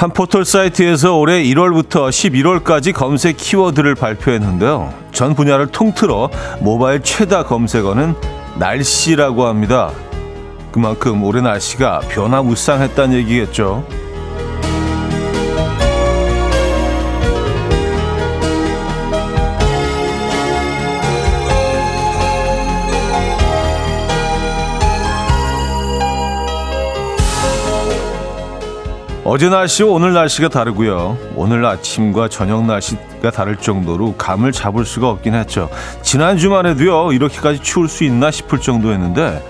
한 포털 사이트에서 올해 1월부터 11월까지 검색 키워드를 발표했는데요. 전 분야를 통틀어 모바일 최다 검색어는 날씨라고 합니다. 그만큼 올해 날씨가 변화무쌍했다는 얘기겠죠. 어제 날씨와 오늘 날씨가 다르고요. 오늘 아침과 저녁 날씨가 다를 정도로 감을 잡을 수가 없긴 했죠. 지난 주말에도요. 이렇게까지 추울 수 있나 싶을 정도였는데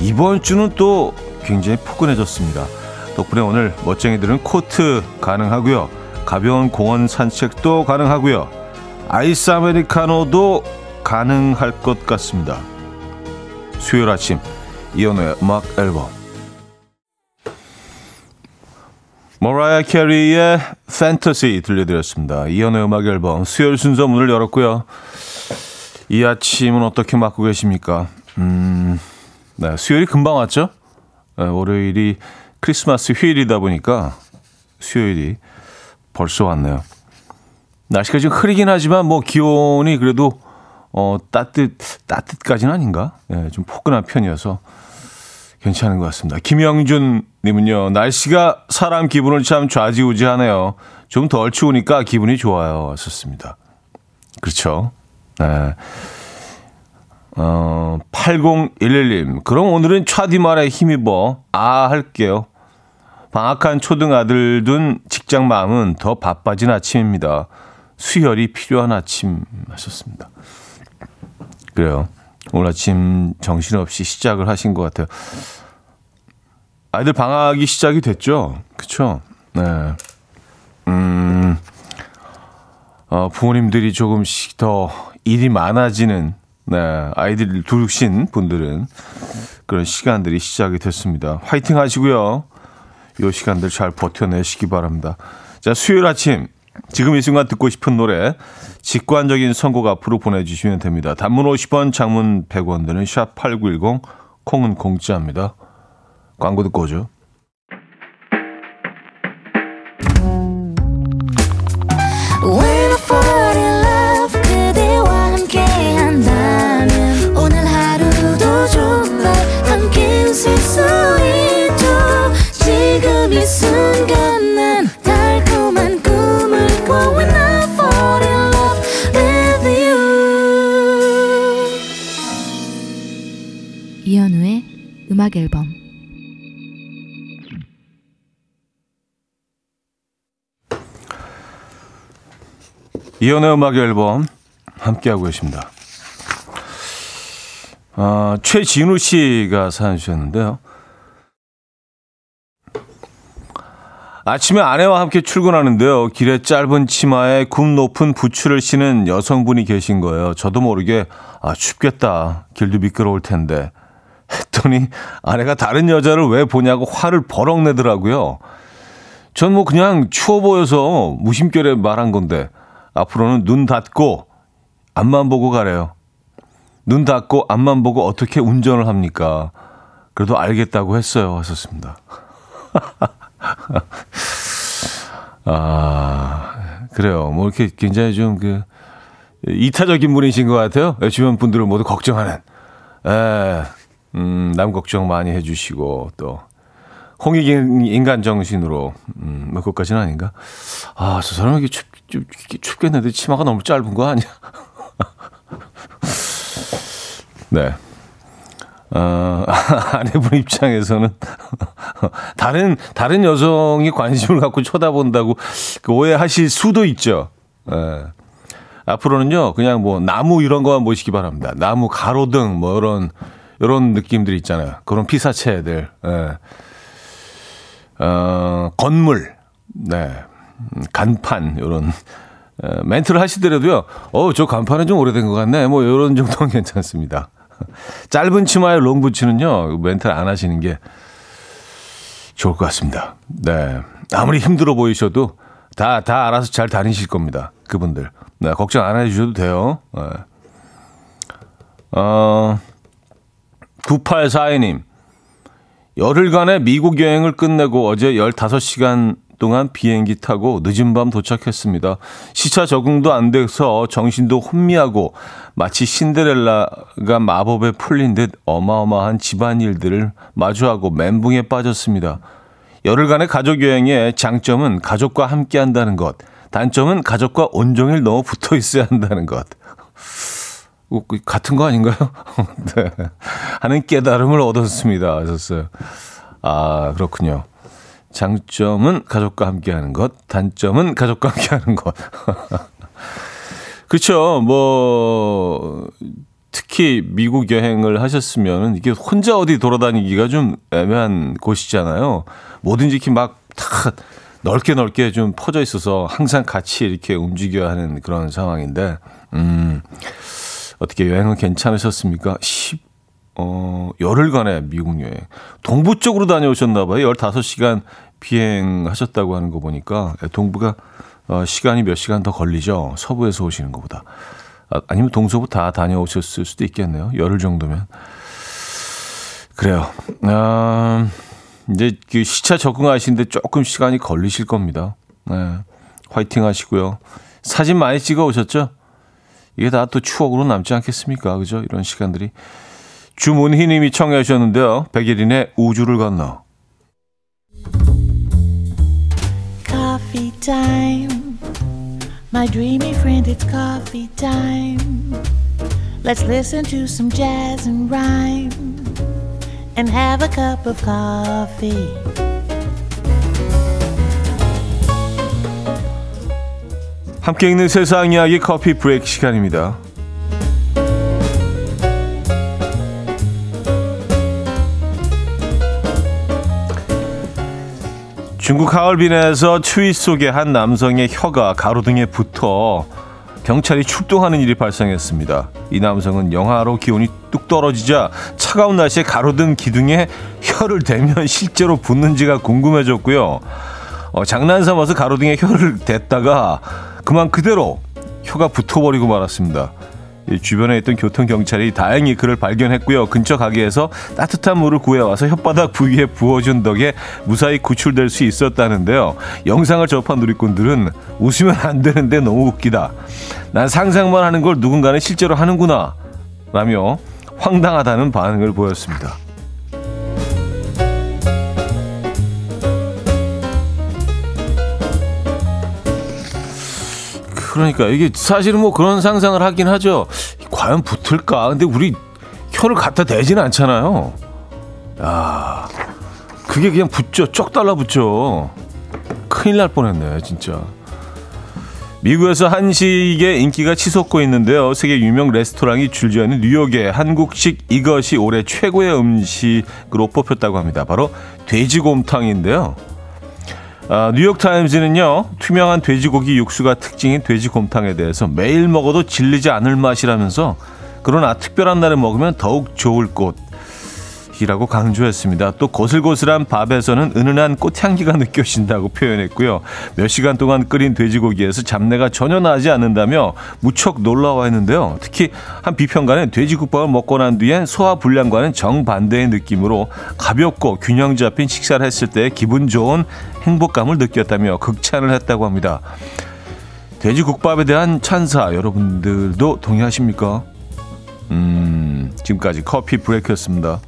이번 주는 또 굉장히 포근해졌습니다. 덕분에 오늘 멋쟁이들은 코트 가능하고요. 가벼운 공원 산책도 가능하고요. 아이스 아메리카노도 가능할 것 같습니다. 수요일 아침 이연우의 음악 앨범 모라이어 캐리의 판타시 들려드렸습니다. 이연의 음악 앨범 수요일 순서 문을 열었고요. 이 아침은 어떻게 맞고 계십니까? 음, 네, 수요일이 금방 왔죠? 네, 월요일이 크리스마스 휴일이다 보니까 수요일이 벌써 왔네요. 날씨가 좀 흐리긴 하지만 뭐 기온이 그래도 어, 따뜻, 따뜻까지는 아닌가? 네, 좀 포근한 편이어서 괜찮은 것 같습니다. 김영준 님은요. 날씨가 사람 기분을 참 좌지우지하네요. 좀 덜 추우니까 기분이 좋아요. 왔었습니다. 그렇죠. 네. 어, 8011님. 그럼 오늘은 차디 말에 힘입어. 아, 할게요. 방학한 초등 아들 둔 직장 마음은 더 바빠진 아침입니다. 수혈이 필요한 아침 하셨습니다. 그래요. 오늘 아침 정신없이 시작을 하신 것 같아요. 아이들 방학이 시작이 됐죠? 그쵸? 네. 음, 어, 부모님들이 조금씩 더 일이 많아지는, 네, 아이들 두신 분들은 그런 시간들이 시작이 됐습니다. 화이팅 하시고요. 이 시간들 잘 버텨내시기 바랍니다. 자, 수요일 아침, 지금 이 순간 듣고 싶은 노래, 직관적인 선곡 앞으로 보내주시면 됩니다. 단문 50원, 장문 100원 드는 샵8910, 콩은 공짜입니다. 광고 듣고 오죠. 이현우의 음악 앨범 이연의 음악 앨범 함께하고 계십니다. 아, 최진우 씨가 사연 주셨는데요. 아침에 아내와 함께 출근하는데요. 길에 짧은 치마에 굽 높은 부츠를 신은 여성분이 계신 거예요. 저도 모르게 아 춥겠다. 길도 미끄러울 텐데 했더니 아내가 다른 여자를 왜 보냐고 화를 버럭 내더라고요. 전 뭐 그냥 추워 보여서 무심결에 말한 건데 앞으로는 눈 닫고 앞만 보고 가래요. 눈 닫고 앞만 보고 어떻게 운전을 합니까? 그래도 알겠다고 했어요. 하셨습니다. 아, 그래요. 뭐 이렇게 굉장히 좀 그, 이타적인 분이신 것 같아요. 주변 분들을 모두 걱정하는. 에, 음, 남 걱정 많이 해주시고, 또, 홍익 인간 정신으로, 음, 뭐, 그것까지는 아닌가? 아, 저 사람에게 춥, 좀 춥겠는데 치마가 너무 짧은 거 아니야? 네. 어, 아내분 입장에서는 다른 다른 여성이 관심을 갖고 쳐다본다고 그 오해하실 수도 있죠. 예. 앞으로는요 그냥 뭐 나무 이런 거만 보시기 바랍니다. 나무 가로등 뭐 이런 이런 느낌들 있잖아요. 그런 피사체들. 예. 어, 건물. 네. 간판 이런 어, 멘트를 하시더라도요. 어, 저 간판은 좀 오래된 것 같네. 뭐 이런 정도는 괜찮습니다. 짧은 치마에 롱부츠는요. 멘트를 안 하시는 게 좋을 것 같습니다. 네. 아무리 힘들어 보이셔도 다, 다 알아서 잘 다니실 겁니다. 그분들. 네, 걱정 안 해주셔도 돼요. 네. 어, 9842님. 열흘간의 미국 여행을 끝내고 어제 15시간 동안 비행기 타고 늦은 밤 도착했습니다. 시차 적응도 안 돼서 정신도 혼미하고 마치 신데렐라가 마법에 풀린 듯 어마어마한 집안일들을 마주하고 멘붕에 빠졌습니다. 열흘간의 가족 여행의 장점은 가족과 함께 한다는 것, 단점은 가족과 온종일 너무 붙어 있어야 한다는 것. 어, 그 같은 거 아닌가요? 네. 하는 깨달음을 얻었습니다. 하셨어요. 아, 그렇군요. 장점은 가족과 함께 하는 것, 단점은 가족과 함께 하는 것. 그렇죠. 뭐, 특히 미국 여행을 하셨으면 이게 혼자 어디 돌아다니기가 좀 애매한 곳이잖아요. 뭐든지 이렇게 막 다 넓게 넓게 좀 퍼져 있어서 항상 같이 이렇게 움직여야 하는 그런 상황인데, 음, 어떻게 여행은 괜찮으셨습니까? 10, 어, 열흘간의 미국 여행. 동부 쪽으로 다녀오셨나 봐요. 15시간 비행하셨다고 하는 거 보니까. 예, 동부가 어, 시간이 몇 시간 더 걸리죠. 서부에서 오시는 것보다. 아, 아니면 동서부 다 다녀오셨을 수도 있겠네요. 열흘 정도면. 그래요. 아, 이제 그 시차 적응하시는데 조금 시간이 걸리실 겁니다. 네. 화이팅 하시고요. 사진 많이 찍어 오셨죠? 이게 다 또 추억으로 남지 않겠습니까? 그죠? 이런 시간들이. 주문희 님이 청해 주셨는데요. 백예린의 우주를 건너. Coffee time. My dreamy friend, it's coffee time. Let's listen to some jazz and rhyme and have a cup of coffee. 함께 읽는 세상 이야기 커피 브레이크 시간입니다. 중국 하얼빈에서 추위 속에 한 남성의 혀가 가로등에 붙어 경찰이 출동하는 일이 발생했습니다. 이 남성은 영하로 기온이 뚝 떨어지자 차가운 날씨에 가로등 기둥에 혀를 대면 실제로 붙는지가 궁금해졌고요. 어, 장난 삼아서 가로등에 혀를 댔다가 그만 그대로 혀가 붙어버리고 말았습니다. 주변에 있던 교통 경찰이 다행히 그를 발견했고요. 근처 가게에서 따뜻한 물을 구해와서 혓바닥 부위에 부어준 덕에 무사히 구출될 수 있었다는데요. 영상을 접한 누리꾼들은 웃으면 안 되는데 너무 웃기다. 난 상상만 하는 걸 누군가는 실제로 하는구나. 라며 황당하다는 반응을 보였습니다. 그러니까 이게 사실은 뭐 그런 상상을 하긴 하죠. 과연 붙을까? 근데 우리 혀를 갖다 대지는 않잖아요. 야, 그게 그냥 붙죠. 쩍 달라붙죠. 큰일 날 뻔했네, 진짜. 미국에서 한식의 인기가 치솟고 있는데요. 세계 유명 레스토랑이 줄지어있는 뉴욕의 한국식 이것이 올해 최고의 음식으로 뽑혔다고 합니다. 바로 돼지곰탕인데요. 아, 뉴욕타임즈는요, 투명한 돼지고기 육수가 특징인 돼지곰탕에 대해서 매일 먹어도 질리지 않을 맛이라면서 그러나 특별한 날에 먹으면 더욱 좋을 꽃이라고 강조했습니다. 또 고슬고슬한 밥에서는 은은한 꽃향기가 느껴진다고 표현했고요. 몇 시간 동안 끓인 돼지고기에서 잡내가 전혀 나지 않는다며 무척 놀라워했는데요. 특히 한 비평가는 돼지국밥을 먹고 난 뒤엔 소화 불량과는 정반대의 느낌으로 가볍고 균형 잡힌 식사를 했을 때 기분 좋은 행복감을 느꼈다며 극찬을 했다고 합니다. 돼지국밥에 대한 찬사 여러분들도 동의하십니까? 음, 지금까지 커피 브레이크였습니다.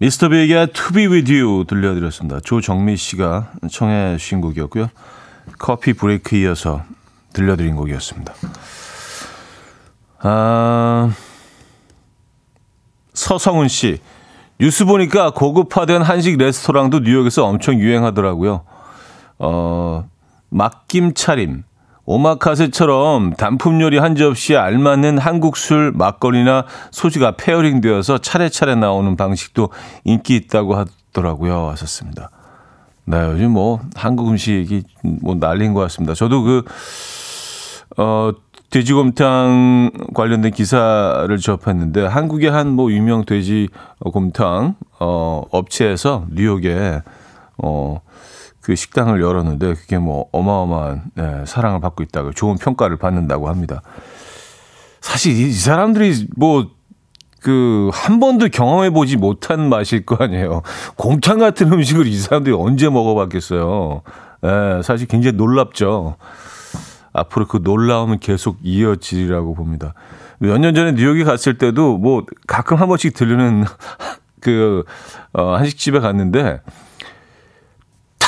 미스터 비의 To Be With You 들려드렸습니다. 조정미 씨가 청해 주신 곡이었고요. 커피 브레이크 이어서 들려드린 곡이었습니다. 아, 서성훈 씨. 뉴스 보니까 고급화된 한식 레스토랑도 뉴욕에서 엄청 유행하더라고요. 어, 막김 차림, 오마카세처럼 단품 요리 한 접시에 알맞는 한국 술, 막걸리나 소주가 pairing 되어서 차례차례 나오는 방식도 인기 있다고 하더라고요. 하셨습니다. 네, 요즘 뭐 한국 음식이 뭐 난리인 것 같습니다. 저도 그, 어, 돼지곰탕 관련된 기사를 접했는데 한국의 한 뭐 유명 돼지곰탕 어 업체에서 뉴욕에 어 그 식당을 열었는데 그게 뭐 어마어마한 네, 사랑을 받고 있다고 좋은 평가를 받는다고 합니다. 사실 이, 이 사람들이 뭐 그, 한 번도 경험해 보지 못한 맛일 거 아니에요. 곰탕 같은 음식을 이 사람들이 언제 먹어봤겠어요. 예, 사실 굉장히 놀랍죠. 앞으로 그 놀라움은 계속 이어지리라고 봅니다. 몇 년 전에 뉴욕에 갔을 때도 뭐 가끔 한 번씩 들르는 그, 어, 한식집에 갔는데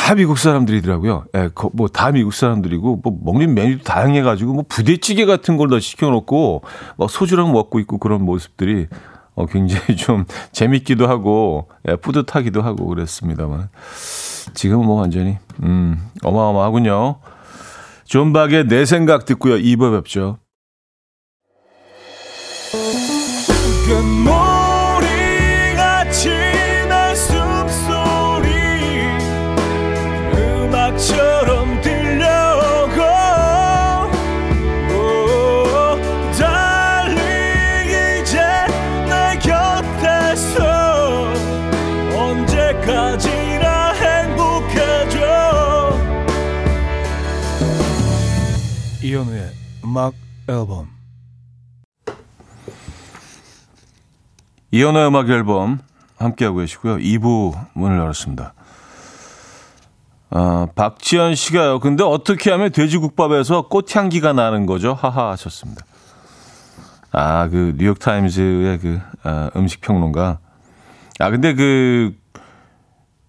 다 미국 사람들이더라고요. 예, 뭐 다 미국 사람들이고 뭐 먹는 메뉴도 다양해가지고 뭐 부대찌개 같은 걸더 시켜놓고 막 소주랑 먹고 있고 그런 모습들이 어, 굉장히 좀 재밌기도 하고 예, 뿌듯하기도 하고 그랬습니다만 지금은 뭐 완전히 음, 어마어마하군요. 존박의 내 생각 듣고요. 2부 뵙죠. 음악 앨범 이현우의 음악 앨범 함께하고 계시고요. 2부 문을 열었습니다. 아, 박지현 씨가요. 근데 어떻게 하면 돼지국밥에서 꽃향기가 나는 거죠? 하하 하셨습니다. 아, 그 뉴욕타임즈의 그 아, 음식 평론가. 아, 근데 그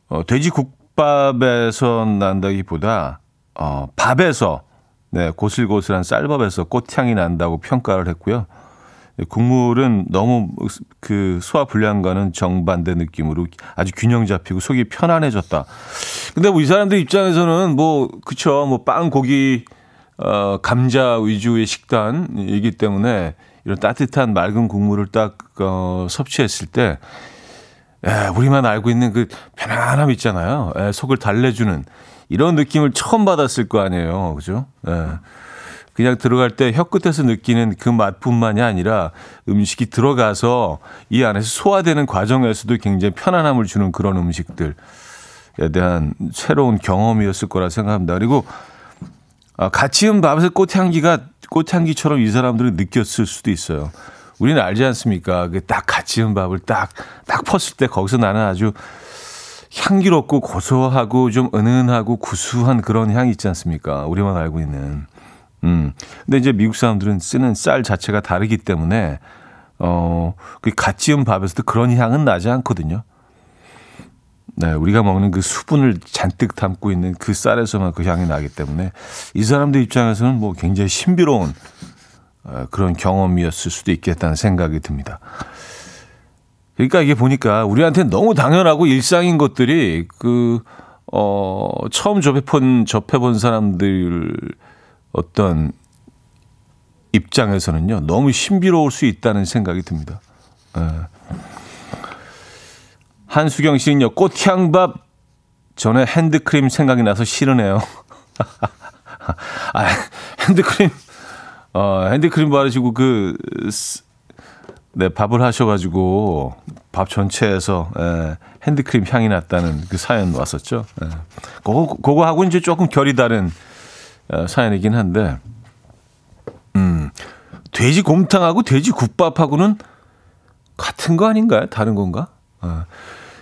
어, 돼지국밥에서 난다기보다 어, 밥에서 네, 고슬고슬한 쌀밥에서 꽃향이 난다고 평가를 했고요. 국물은 너무 그 소화 불량과는 정반대 느낌으로 아주 균형 잡히고 속이 편안해졌다. 근데 뭐 이 사람들 입장에서는 뭐 그쵸 뭐빵 고기 어 감자 위주의 식단이기 때문에 이런 따뜻한 맑은 국물을 딱 어, 섭취했을 때 에, 우리만 알고 있는 그 편안함 있잖아요. 에, 속을 달래주는 이런 느낌을 처음 받았을 거 아니에요. 그죠? 예. 그냥 들어갈 때 혀끝에서 느끼는 그 맛뿐만이 아니라 음식이 들어가서 이 안에서 소화되는 과정에서도 굉장히 편안함을 주는 그런 음식들에 대한 새로운 경험이었을 거라 생각합니다. 그리고 아, 같이 은 밥에서 꽃향기가 꽃향기처럼 이 사람들은 느꼈을 수도 있어요. 우리는 알지 않습니까? 그딱 같이 은 밥을 딱, 딱 펐을 때 거기서 나는 아주 향기롭고 고소하고 좀 은은하고 구수한 그런 향이 있지 않습니까? 우리만 알고 있는. 음. 근데 이제 미국 사람들은 쓰는 쌀 자체가 다르기 때문에 어, 그갓 지은 밥에서도 그런 향은 나지 않거든요. 네, 우리가 먹는 그 수분을 잔뜩 담고 있는 그 쌀에서만 그 향이 나기 때문에 이 사람들 입장에서는 뭐 굉장히 신비로운 어, 그런 경험이었을 수도 있겠다는 생각이 듭니다. 그러니까 이게 보니까 우리한테 너무 당연하고 일상인 것들이 그, 어, 처음 접해본, 접해본 사람들 어떤 입장에서는요, 너무 신비로울 수 있다는 생각이 듭니다. 예. 한수경 씨는요, 꽃향밥 전에 핸드크림 생각이 나서 싫으네요. 아, 핸드크림, 어, 핸드크림 바르시고 그, 네, 밥을 하셔가지고 밥 전체에서 예, 핸드크림 향이 났다는 그 사연 왔었죠. 예. 그거, 그거 하고 이제 조금 결이 다른 어, 사연이긴 한데, 음, 돼지 곰탕하고 돼지 국밥하고는 같은 거 아닌가요? 다른 건가? 어.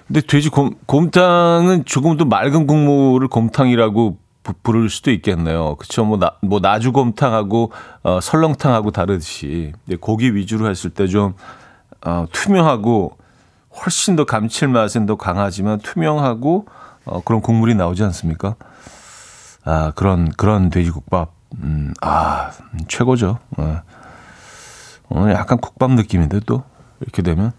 근데 돼지 곰, 곰탕은 조금 더 맑은 국물을 곰탕이라고 부를 수도 있겠네요. 그쵸. 뭐, 나, 뭐, 나주곰탕하고, 어, 설렁탕하고 다르듯이. 고기 위주로 했을 때 좀, 어, 투명하고, 훨씬 더 감칠맛은 더 강하지만 투명하고, 어, 그런 국물이 나오지 않습니까? 아, 그런, 그런 돼지국밥. 음, 아, 최고죠. 어. 오늘 약간 국밥 느낌인데 또, 이렇게 되면.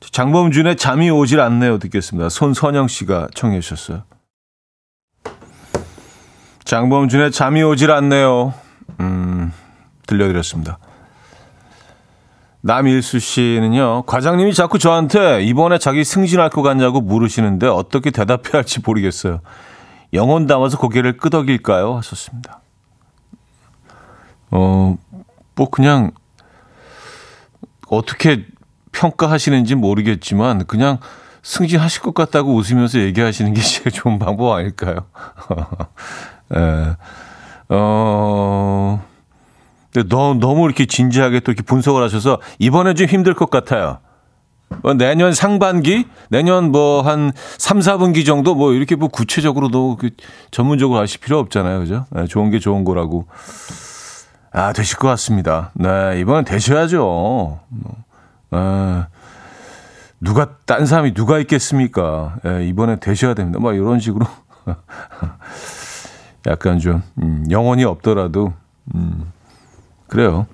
장범준의 잠이 오질 않네요. 듣겠습니다. 손선영 씨가 청해 주셨어요. 장범준의 잠이 오질 않네요. 음, 들려드렸습니다. 남일수 씨는요, 과장님이 자꾸 저한테 이번에 자기 승진할 것 같냐고 물으시는데 어떻게 대답해야 할지 모르겠어요. 영혼 담아서 고개를 끄덕일까요? 하셨습니다. 어, 뭐 그냥 어떻게 평가하시는지 모르겠지만 그냥 승진하실 것 같다고 웃으면서 얘기하시는 게 제일 좋은 방법 아닐까요? 예. 어, 근데 너, 너무 이렇게 진지하게 또 이렇게 분석을 하셔서 이번에 좀 힘들 것 같아요. 뭐 내년 상반기, 내년 뭐 한 3, 4분기 정도 뭐 이렇게 뭐 구체적으로도 그 전문적으로 하실 필요 없잖아요. 그죠? 네, 좋은 게 좋은 거라고. 아, 되실 것 같습니다. 네, 이번엔 되셔야죠. 아, 누가, 딴 사람이 누가 있겠습니까? 네, 이번에 되셔야 됩니다. 뭐 이런 식으로. 약간 좀, 음, 영혼이 없더라도, 음, 그래요.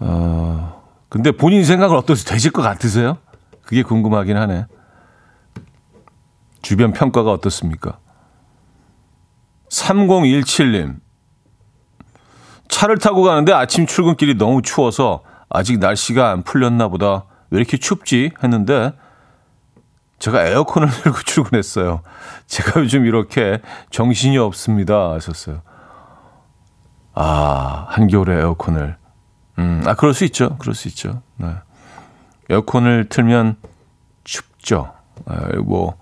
어, 근데 본인 생각을 어떠세요? 되실 것 같으세요? 그게 궁금하긴 하네. 주변 평가가 어떻습니까? 3017님. 차를 타고 가는데 아침 출근길이 너무 추워서 아직 날씨가 안 풀렸나 보다. 왜 이렇게 춥지? 했는데 제가 에어컨을 들고 출근했어요. 제가 요즘 이렇게 정신이 없습니다. 하셨어요. 아, 한겨울에 에어컨을. 음, 아, 그럴 수 있죠. 그럴 수 있죠. 네. 에어컨을 틀면 춥죠. 아, 뭐,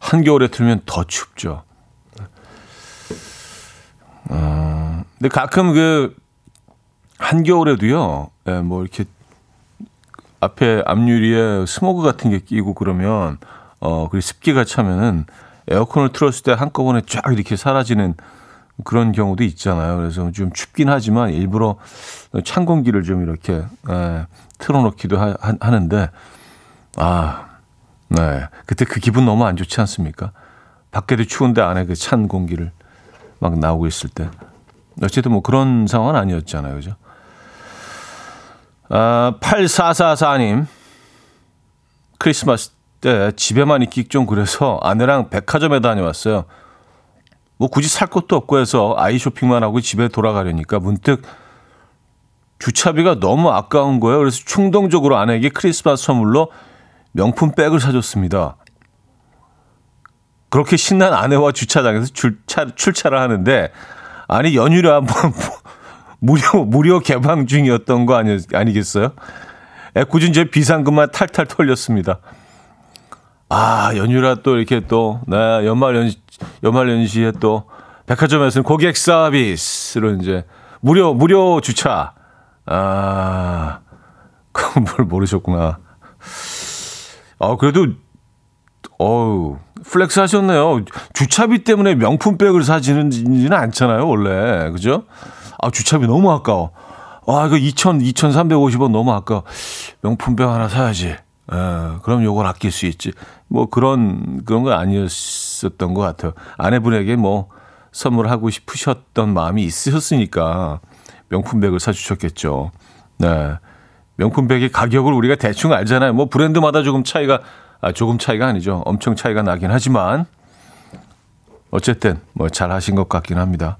한겨울에 틀면 더 춥죠. 어, 근데 가끔 그, 한겨울에도요, 예, 뭐, 이렇게, 앞에 앞유리에 스모그 같은 게 끼고 그러면, 어, 그리고 습기가 차면은 에어컨을 틀었을 때 한꺼번에 쫙 이렇게 사라지는 그런 경우도 있잖아요. 그래서 좀 춥긴 하지만 일부러 찬 공기를 좀 이렇게 에, 틀어놓기도 하, 하는데 아, 네, 그때 그 기분 너무 안 좋지 않습니까? 밖에도 추운데 안에 그 찬 공기를 막 나오고 있을 때 어쨌든 뭐 그런 상황은 아니었잖아요, 그죠? 아, 8444님 크리스마스 때 집에만 있기 좀 그래서 아내랑 백화점에 다녀왔어요. 뭐 굳이 살 것도 없고 해서 아이 쇼핑만 하고 집에 돌아가려니까 문득 주차비가 너무 아까운 거예요. 그래서 충동적으로 아내에게 크리스마스 선물로 명품 백을 사줬습니다. 그렇게 신난 아내와 주차장에서 출차, 출차를 하는데 아니 연휴를 한번 무료 무료 개방 중이었던 거 아니, 아니겠어요? 애꿎은 제 비상금만 탈탈 털렸습니다. 아 연휴라 또 이렇게 또 네, 연말 연 연말 연시에 또 백화점에서는 고객 서비스로 이제 무료 무료 주차. 아 그건 뭘 모르셨구나. 아 그래도 어우 flex 하셨네요. 주차비 때문에 명품백을 사지는지는 않잖아요 원래 그죠? 아 주차비 너무 아까워. 와 이거 2천 2,350원 너무 아까워. 명품백 하나 사야지. 에, 그럼 요걸 아낄 수 있지. 뭐 그런 그런 건 아니었었던 것 같아요. 아내분에게 뭐 선물하고 싶으셨던 마음이 있으셨으니까 명품백을 사주셨겠죠. 네. 명품백의 가격을 우리가 대충 알잖아요. 뭐 브랜드마다 조금 차이가 아 조금 차이가 아니죠. 엄청 차이가 나긴 하지만 어쨌든 뭐 잘 하신 것 같긴 합니다.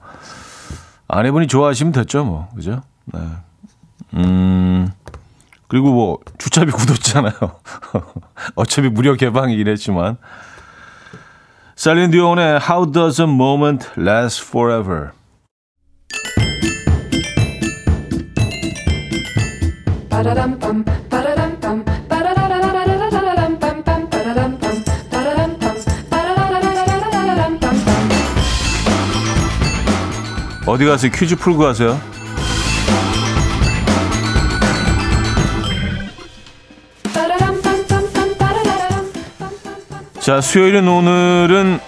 아내분이 좋아하시면 됐죠, 뭐 그죠? 네. 음. 그리고 뭐 주차비 굳었잖아요. 어차피 무료 개방이긴 했지만. 셀린 디온의 How Does a Moment Last Forever. 어디 가세요? 퀴즈 풀고 가세요. 자, 수요일은 오늘은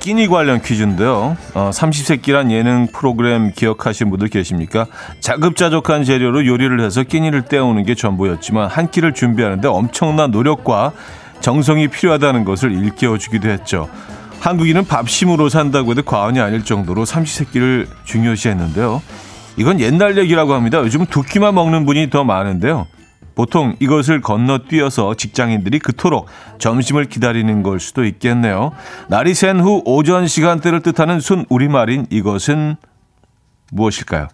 끼니 관련 퀴즈인데요. 어, 30세끼란 예능 프로그램 기억하신 분들 계십니까? 자급자족한 재료로 요리를 해서 끼니를 때우는 게 전부였지만 한 끼를 준비하는데 엄청난 노력과 정성이 필요하다는 것을 일깨워주기도 했죠. 한국인은 밥심으로 산다고 해도 과언이 아닐 정도로 삼시세끼를 중요시했는데요. 이건 옛날 얘기라고 합니다. 요즘은 두 끼만 먹는 분이 더 많은데요. 보통 이것을 건너뛰어서 직장인들이 그토록 점심을 기다리는 걸 수도 있겠네요. 날이 센 후 오전 시간대를 뜻하는 순 우리말인 이것은 무엇일까요?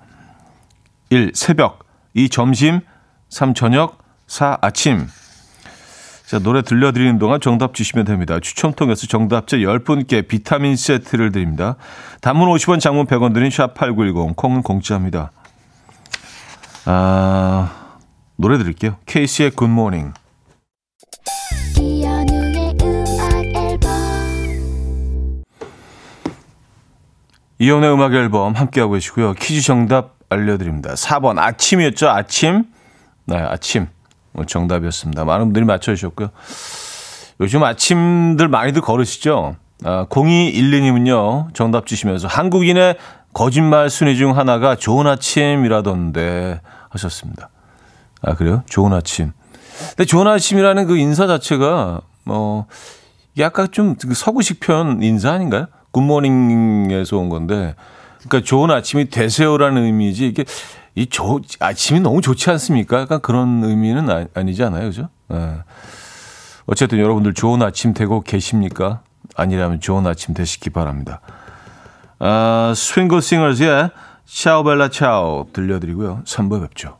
1. 새벽 2. 점심 3. 저녁 4. 아침 자, 노래 들려드리는 동안 정답 주시면 됩니다. 추첨 통해서 정답자 10분께 비타민 세트를 드립니다. 단문 50원, 장문 100원 드린 샵8910, 콩은 공짜입니다. 아... 노래 드릴게요. 케이시의 굿모닝. 이혼의 음악 앨범 함께하고 계시고요. 퀴즈 정답 알려드립니다. 4번 아침이었죠. 아침. 네, 아침. 뭐 정답이었습니다. 많은 분들이 맞춰주셨고요. 요즘 아침들 많이들 걸으시죠? 아, 0212님은요, 정답 주시면서 한국인의 거짓말 순위 중 하나가 좋은 아침이라던데 하셨습니다. 아, 그래요? 좋은 아침. 근데 좋은 아침이라는 그 인사 자체가, 뭐, 약간 좀 서구식 편 인사 아닌가요? 굿모닝에서 온 건데, 그러니까 좋은 아침이 되세요라는 의미지, 이게, 이 조, 아침이 너무 좋지 않습니까? 약간 그런 의미는 아, 아니지 않아요? 그죠? 예. 어쨌든 여러분들 좋은 아침 되고 계십니까? 아니라면 좋은 아침 되시기 바랍니다. 아, 스윙글 싱어즈의 샤오벨라 차오 들려드리고요. 3부에 뵙죠.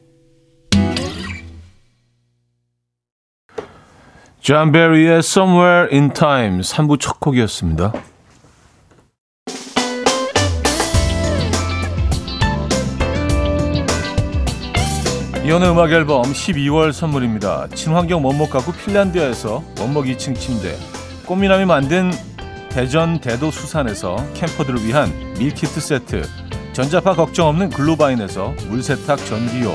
존 베리의 Somewhere in Time 3부 첫 곡이었습니다. 이현우의 음악 앨범 12월 선물입니다. 친환경 원목 가구 핀란디아에서 원목 2층 침대, 꽃미남이 만든 대전 대도 수산에서 캠퍼들을 위한 밀키트 세트, 전자파 걱정 없는 글로바인에서 물세탁 전기요,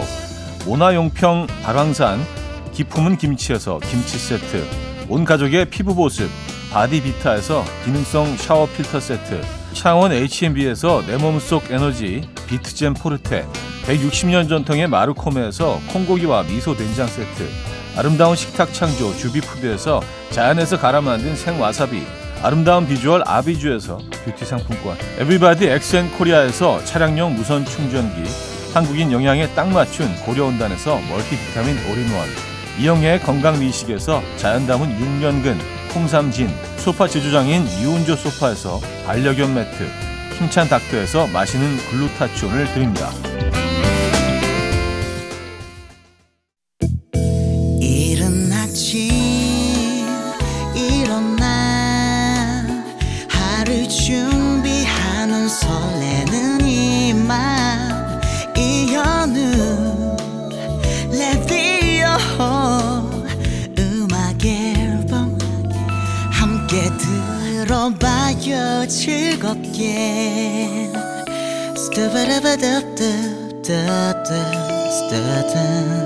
모나용평 발왕산 기 품은 김치에서 김치 세트, 온 가족의 피부 보습 바디비타에서 기능성 샤워 필터 세트, 창원 H&B에서 내 몸속 에너지 비트젠 포르테, 160년 전통의 마루코메에서 콩고기와 미소 된장 세트, 아름다운 식탁 창조 주비푸드에서 자연에서 갈아 만든 생와사비, 아름다운 비주얼 아비주에서 뷰티 상품권, 에브리바디 엑센코리아에서 차량용 무선 충전기, 한국인 영양에 딱 맞춘 고려은단에서 멀티비타민 올인원, 이영애의 건강미식에서 자연 담은 6년근 홍삼진, 소파 제조장인 이운조 소파에서 반려견 매트, 힘찬 닥터에서 마시는 글루타치온을 드립니다. 들어봐요 즐겁게. 스타바라바답답답답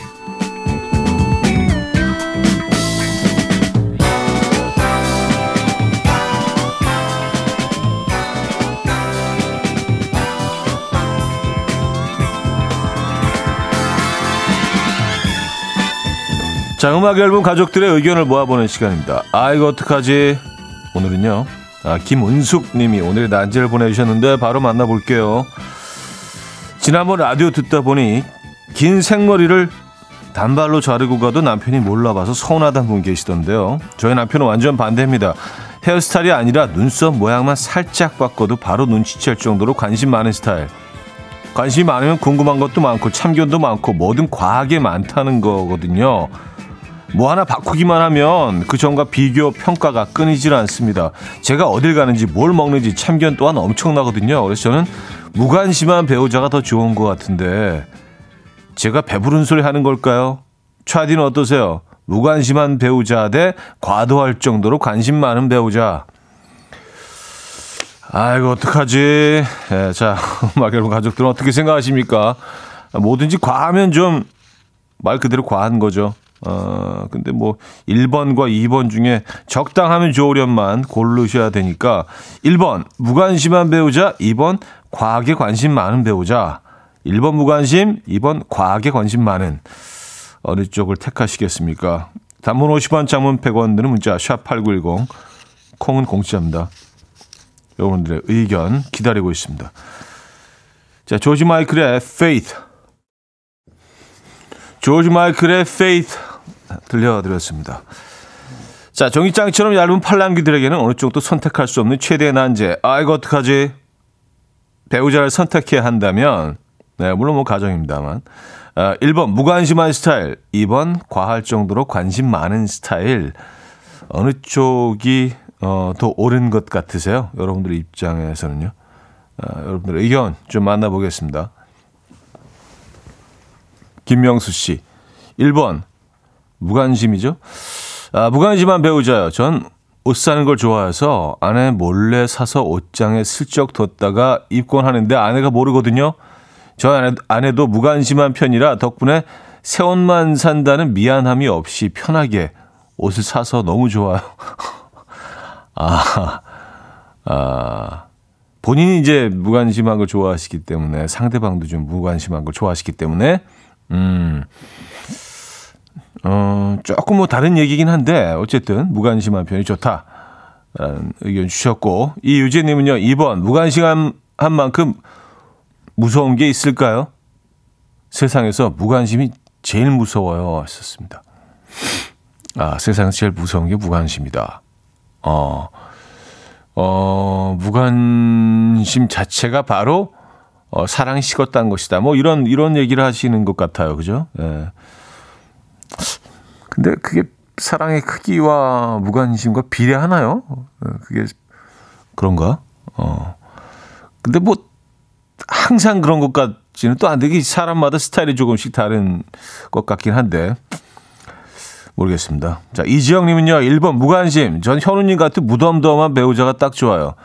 자, 음악 앨범 가족들의 의견을 모아보는 시간입니다. 아, 이거 어떡하지? 오늘은요, 아, 김은숙 님이 오늘의 난제를 보내주셨는데 바로 만나볼게요. 지난번 라디오 듣다 보니 긴 생머리를 단발로 자르고 가도 남편이 몰라봐서 서운하다는 분 계시던데요. 저희 남편은 완전 반대입니다. 헤어스타일이 아니라 눈썹 모양만 살짝 바꿔도 바로 눈치챌 정도로 관심 많은 스타일. 관심이 많으면 궁금한 것도 많고 참견도 많고 뭐든 과하게 많다는 거거든요. 뭐 하나 바꾸기만 하면 그 전과 비교 평가가 끊이질 않습니다. 제가 어딜 가는지 뭘 먹는지 참견 또한 엄청나거든요. 그래서 저는 무관심한 배우자가 더 좋은 것 같은데 제가 배부른 소리 하는 걸까요? 차디는 어떠세요? 무관심한 배우자 대 과도할 정도로 관심 많은 배우자. 아이고 어떡하지? 예, 자 음악 여러분 가족들은 어떻게 생각하십니까? 뭐든지 과하면 좀 말 그대로 과한 거죠. 어, 근데 뭐 1번과 2번 중에 적당하면 좋으련만 고르셔야 되니까 1번 무관심한 배우자, 2번 과하게 관심 많은 배우자. 1번 무관심, 2번 과하게 관심 많은 어느 쪽을 택하시겠습니까? 단문 50원, 장문 100원 드는 문자 샵 8910 콩은 공짜입니다. 여러분들의 의견 기다리고 있습니다. 자, 조지 마이클의 Faith. 조지 마이클의 Faith 들려드렸습니다. 자, 종이장처럼 얇은 팔랑귀들에게는 어느 쪽도 선택할 수 없는 최대의 난제. 아, 이거 어떡하지? 배우자를 선택해야 한다면, 네, 물론 뭐 가정입니다만. 아, 1번, 무관심한 스타일. 2번, 과할 정도로 관심 많은 스타일. 어느 쪽이, 어, 더 옳은 것 같으세요? 여러분들 입장에서는요. 아, 여러분들의 의견 좀 만나보겠습니다. 김명수 씨. 1번, 무관심이죠? 아, 무관심한 배우자요. 전 옷 사는 걸 좋아해서 아내 몰래 사서 옷장에 슬쩍 뒀다가 입곤 하는데 아내가 모르거든요. 저 아내, 아내도 무관심한 편이라 덕분에 새 옷만 산다는 미안함이 없이 편하게 옷을 사서 너무 좋아요. 아, 아, 본인이 이제 무관심한 걸 좋아하시기 때문에 상대방도 좀 무관심한 걸 좋아하시기 때문에, 음, 어, 조금 뭐 다른 얘기긴 한데, 어쨌든 무관심한 편이 좋다. 라는 의견 주셨고, 이유재 님은요, 2번, 무관심한 한 만큼 무서운 게 있을까요? 세상에서 무관심이 제일 무서워요. 하셨습니다. 아, 세상에서 제일 무서운 게 무관심이다. 어, 어, 무관심 자체가 바로 어, 사랑이 식었다는 것이다. 뭐 이런, 이런 얘기를 하시는 것 같아요. 그죠? 예. 근데 그게 사랑의 크기와 무관심과 비례하나요? 어, 그게 그런가? 어. 근데 뭐 항상 그런 것 같지는 또 안 되게 사람마다 스타일이 조금씩 다른 것 같긴 한데 모르겠습니다. 자 이지영님은요 1번 무관심. 전 현우님 같은 무덤덤한 배우자가 딱 좋아요.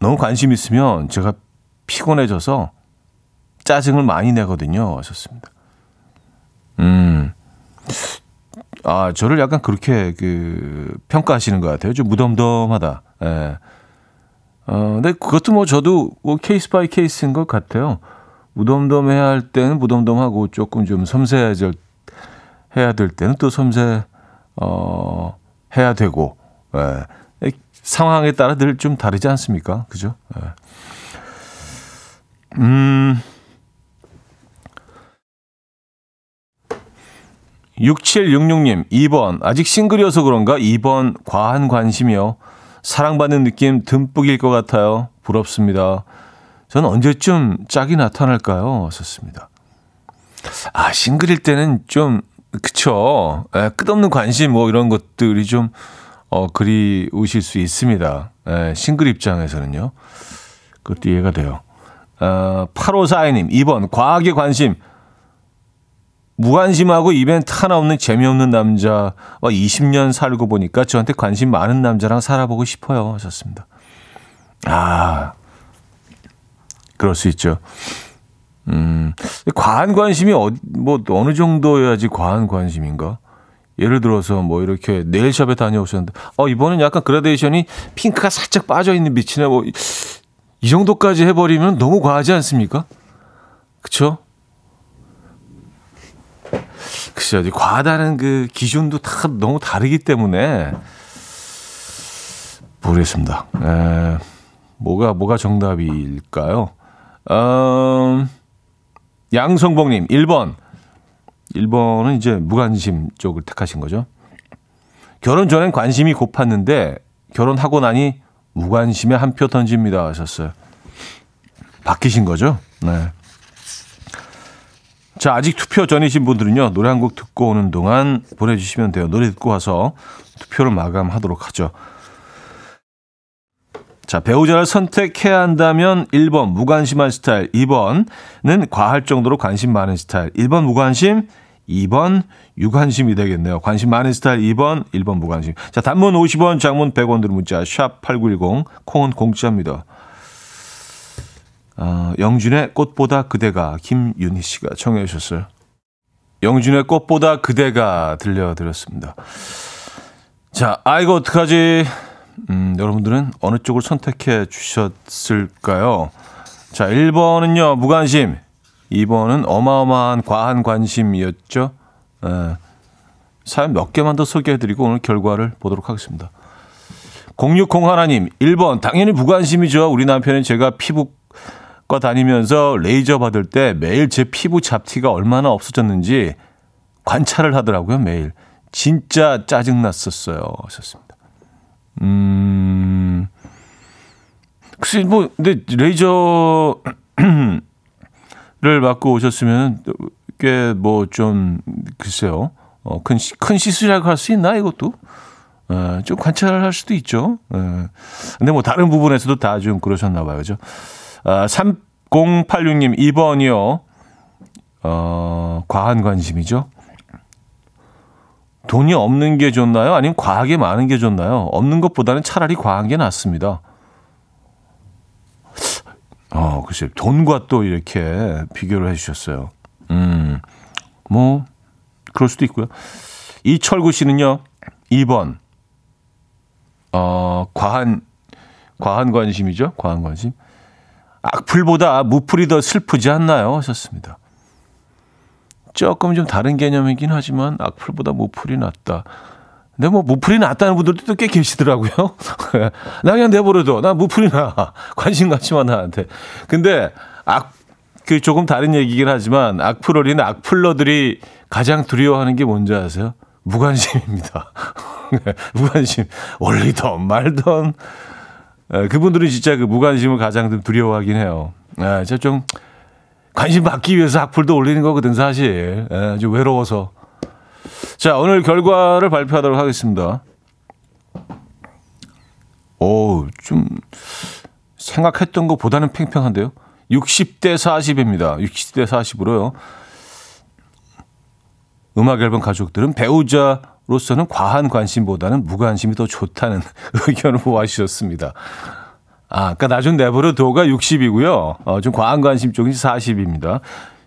너무 관심 있으면 제가 피곤해져서 짜증을 많이 내거든요. 하셨습니다. 음. 아, 저를 약간 그렇게 그 평가하시는 것 같아요. 좀 무덤덤하다. 예. 어, 근데 그것도 뭐 저도 뭐 case by case인 것 같아요. 무덤덤해야 할 때는 무덤덤하고 조금 좀 섬세해질 해야 될 때는 또 섬세 어 해야 되고 예. 상황에 따라 늘 좀 다르지 않습니까? 그죠? 예. 음. 6766님, 2번. 아직 싱글이어서 그런가? 2번. 과한 관심이요. 사랑받는 느낌 듬뿍일 것 같아요. 부럽습니다. 저는 언제쯤 짝이 나타날까요? 썼습니다. 아, 싱글일 때는 좀, 그쵸. 에, 끝없는 관심 뭐 이런 것들이 좀, 어, 그리우실 수 있습니다. 에, 싱글 입장에서는요. 그것도 이해가 돼요. 어, 8542님, 2번. 과하게 관심. 무관심하고 이벤트 하나 없는 재미없는 남자와 20년 살고 보니까 저한테 관심 많은 남자랑 살아보고 싶어요. 하셨습니다. 아, 그럴 수 있죠. 음, 과한 관심이 어디, 뭐, 어느 정도여야지 과한 관심인가? 예를 들어서 뭐 이렇게 네일샵에 다녀오셨는데, 어, 이번엔 약간 그라데이션이 핑크가 살짝 빠져 있는 빛이네. 뭐, 이 정도까지 해버리면 너무 과하지 않습니까? 그쵸? 글쎄요, 과하다는 그 기준도 다 너무 다르기 때문에 모르겠습니다. 에, 뭐가 뭐가 정답일까요? 어, 양성봉님 1번 1번은 이제 무관심 쪽을 택하신 거죠. 결혼 전엔 관심이 고팠는데 결혼하고 나니 무관심에 한 표 던집니다 하셨어요. 바뀌신 거죠? 네. 자, 아직 투표 전이신 분들은요, 노래 한 곡 듣고 오는 동안 보내주시면 돼요. 노래 듣고 와서 투표를 마감하도록 하죠. 자, 배우자를 선택해야 한다면 1번 무관심한 스타일, 2번은 과할 정도로 관심 많은 스타일, 1번 무관심, 2번 유관심이 되겠네요. 관심 많은 스타일 2번, 1번 무관심. 자, 단문 50원, 장문 100원 들은 문자 샵 8910, 콩은 공짜입니다. 어, 영준의 꽃보다 그대가 김윤희 씨가 청해 주셨어요. 영준의 꽃보다 그대가 들려드렸습니다. 자, 아, 이거 어떡하지? 음, 여러분들은 어느 쪽을 선택해 주셨을까요? 자, 1번은요, 무관심. 2번은 어마어마한 과한 관심이었죠. 에, 사연 몇 개만 더 소개해드리고 오늘 결과를 보도록 하겠습니다. 060 하나님, 1번, 당연히 무관심이죠. 우리 남편은 제가 피부 과 다니면서 레이저 받을 때 매일 제 피부 잡티가 얼마나 없어졌는지 관찰을 하더라고요, 매일. 진짜 짜증났었어요. 하셨습니다. 음, 글쎄, 뭐, 근데 레이저를 받고 오셨으면 꽤 뭐 좀, 글쎄요. 어, 큰, 시, 큰 시술이라고 할 수 있나, 이것도? 어, 좀 관찰을 할 수도 있죠. 어. 근데 뭐 다른 부분에서도 다 좀 그러셨나 봐요. 그죠? 아, 3086님 2번이요. 어, 과한 관심이죠. 돈이 없는 게 좋나요? 아니면 과하게 많은 게 좋나요? 없는 것보다는 차라리 과한 게 낫습니다. 어, 글쎄요. 돈과 또 이렇게 비교를 해 주셨어요. 음, 뭐, 그럴 수도 있고요. 이철구 씨는요, 2번. 어, 과한, 과한 관심이죠? 과한 관심. 악플보다 무플이 더 슬프지 않나요? 하셨습니다. 조금 좀 다른 개념이긴 하지만 악플보다 무플이 낫다. 근데 뭐 무플이 낫다는 분들도 또 꽤 계시더라고요. 나 그냥 내버려둬. 나 무플이 나. 관심 갖지 마 나한테. 근데 악, 그 조금 다른 얘기긴 하지만 악플어리는 악플러들이 가장 두려워하는 게 뭔지 아세요? 무관심입니다. 무관심. 올리던 말던. 그분들은 진짜 그 무관심을 가장 두려워하긴 해요. 아, 진짜 좀 관심 받기 위해서 악플도 올리는 거거든, 사실. 예, 좀 외로워서. 자, 오늘 결과를 발표하도록 하겠습니다. 오, 좀 생각했던 것보다는 팽팽한데요. 60대 40입니다. 60대 40으로요. 음악 앨범 가족들은 배우자 로서는 과한 관심보다는 무관심이 더 좋다는 의견을 모아주셨습니다. 아, 그러니까 나중 내버려 도가 60이고요. 어, 좀 과한 관심 쪽이 40입니다.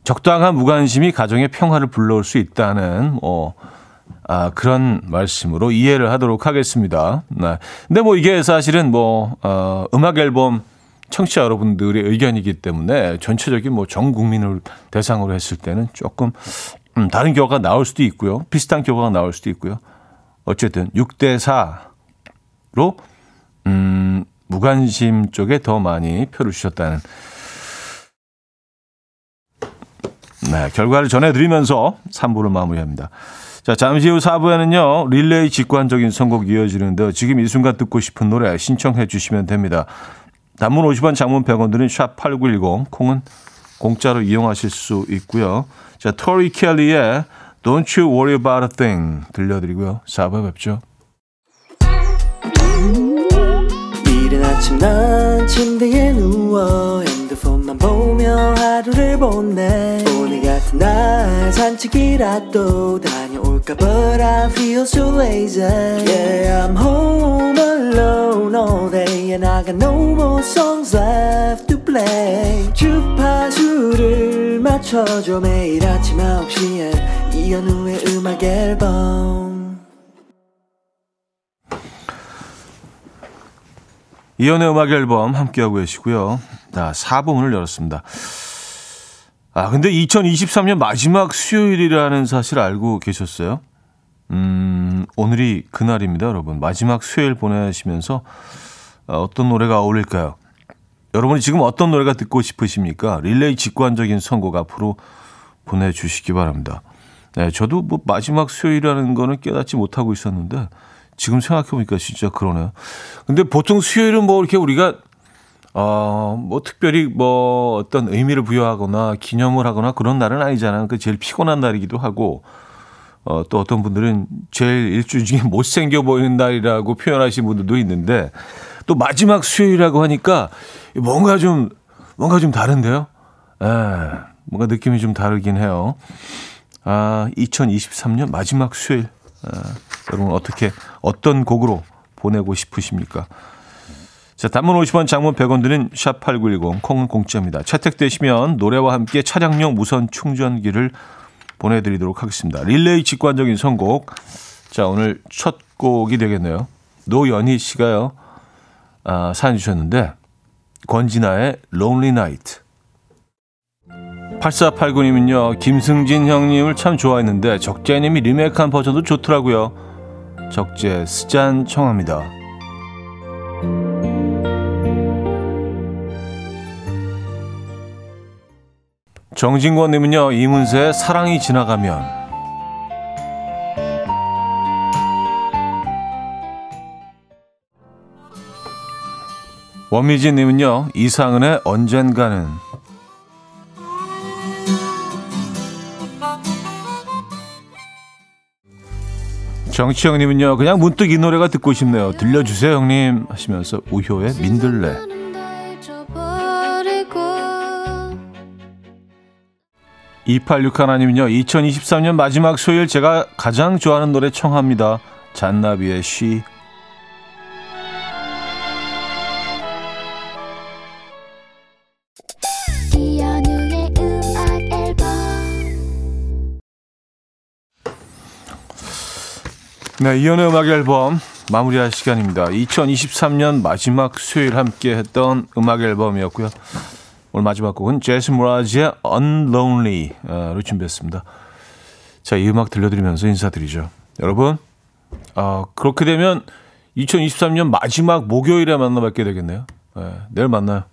적당한 무관심이 가정의 평화를 불러올 수 있다는 어, 아, 그런 말씀으로 이해를 하도록 하겠습니다. 네. 근데 뭐 이게 사실은 뭐 어, 음악 앨범 청취자 여러분들의 의견이기 때문에 전체적인 뭐 전 국민을 대상으로 했을 때는 조금 음, 다른 결과가 나올 수도 있고요. 비슷한 결과가 나올 수도 있고요. 어쨌든 6대 4로 음, 무관심 쪽에 더 많이 표를 주셨다는 네, 결과를 전해드리면서 3부를 마무리합니다. 자, 잠시 후 4부에는요, 릴레이 직관적인 선곡 이어지는데, 지금 이 순간 듣고 싶은 노래 신청해 주시면 됩니다. 단문 50원, 장문 100원 드는 샵8910, 콩은 공짜로 이용하실 수 있고요. 자, 토리 켈리의 Don't You Worry About a Thing 들려드리고요. 4부에 뵙죠. 이른 아침 난 침대에 누워 핸드폰만 보며 하루를 보내 오늘 같은 날 산책이라도 다녀올까 But I feel so lazy Yeah I'm home alone all day And I got no more songs left play 주파수를 맞춰줘 매일 아침 9시에 이현우의 음악 앨범 이연의 음악 앨범 함께하고 계시고요. 자, 4부 문을 열었습니다. 아, 근데 2023년 마지막 수요일이라는 사실 알고 계셨어요? 음, 오늘이 그날입니다, 여러분. 마지막 수요일 보내시면서 어떤 노래가 어울릴까요? 여러분이 지금 어떤 노래가 듣고 싶으십니까? 릴레이 직관적인 선곡 앞으로 보내주시기 바랍니다. 네, 저도 뭐 마지막 수요일이라는 거는 깨닫지 못하고 있었는데, 지금 생각해보니까 진짜 그러네요. 근데 보통 수요일은 뭐 이렇게 우리가, 어, 뭐 특별히 뭐 어떤 의미를 부여하거나 기념을 하거나 그런 날은 아니잖아요. 그 제일 피곤한 날이기도 하고, 어, 또 어떤 분들은 제일 일주일 중에 못생겨 보이는 날이라고 표현하시는 분들도 있는데, 또 마지막 수요일이라고 하니까 뭔가 좀, 뭔가 좀 다른데요? 에, 뭔가 느낌이 좀 다르긴 해요. 아, 2023년 마지막 수요일. 아, 여러분 어떻게 어떤 곡으로 보내고 싶으십니까? 자, 단문 50원, 장문 100원 드는 샵8910 콩은 공짜입니다. 채택되시면 노래와 함께 차량용 무선 충전기를 보내 드리도록 하겠습니다. 릴레이 직관적인 선곡. 자, 오늘 첫 곡이 되겠네요. 노연희 씨가요, 아, 사연 주셨는데, 권진아의 Lonely Night. 8489님은요, 김승진 형님을 참 좋아했는데, 적재님이 리메이크한 버전도 좋더라고요. 적재 스잔 청합니다. 정진권님은요, 이문세의 사랑이 지나가면. 원미진님은요, 이상은의 언젠가는. 정치형님은요, 그냥 문득 이 노래가 듣고 싶네요. 들려주세요, 형님. 하시면서 우효의 민들레. 이8 6 하나님은요 2023년 마지막 수요일 제가 가장 좋아하는 노래 청합니다. 잔나비의 She. 네, 이연의 음악 앨범 마무리할 시간입니다. 2023년 마지막 수요일 함께 했던 음악 앨범이었고요. 오늘 마지막 곡은 제스 모라지의 Unlonely로 준비했습니다. 자, 이 음악 들려드리면서 인사드리죠. 여러분, 어, 그렇게 되면 2023년 마지막 목요일에 만나 뵙게 되겠네요. 네, 내일 만나요.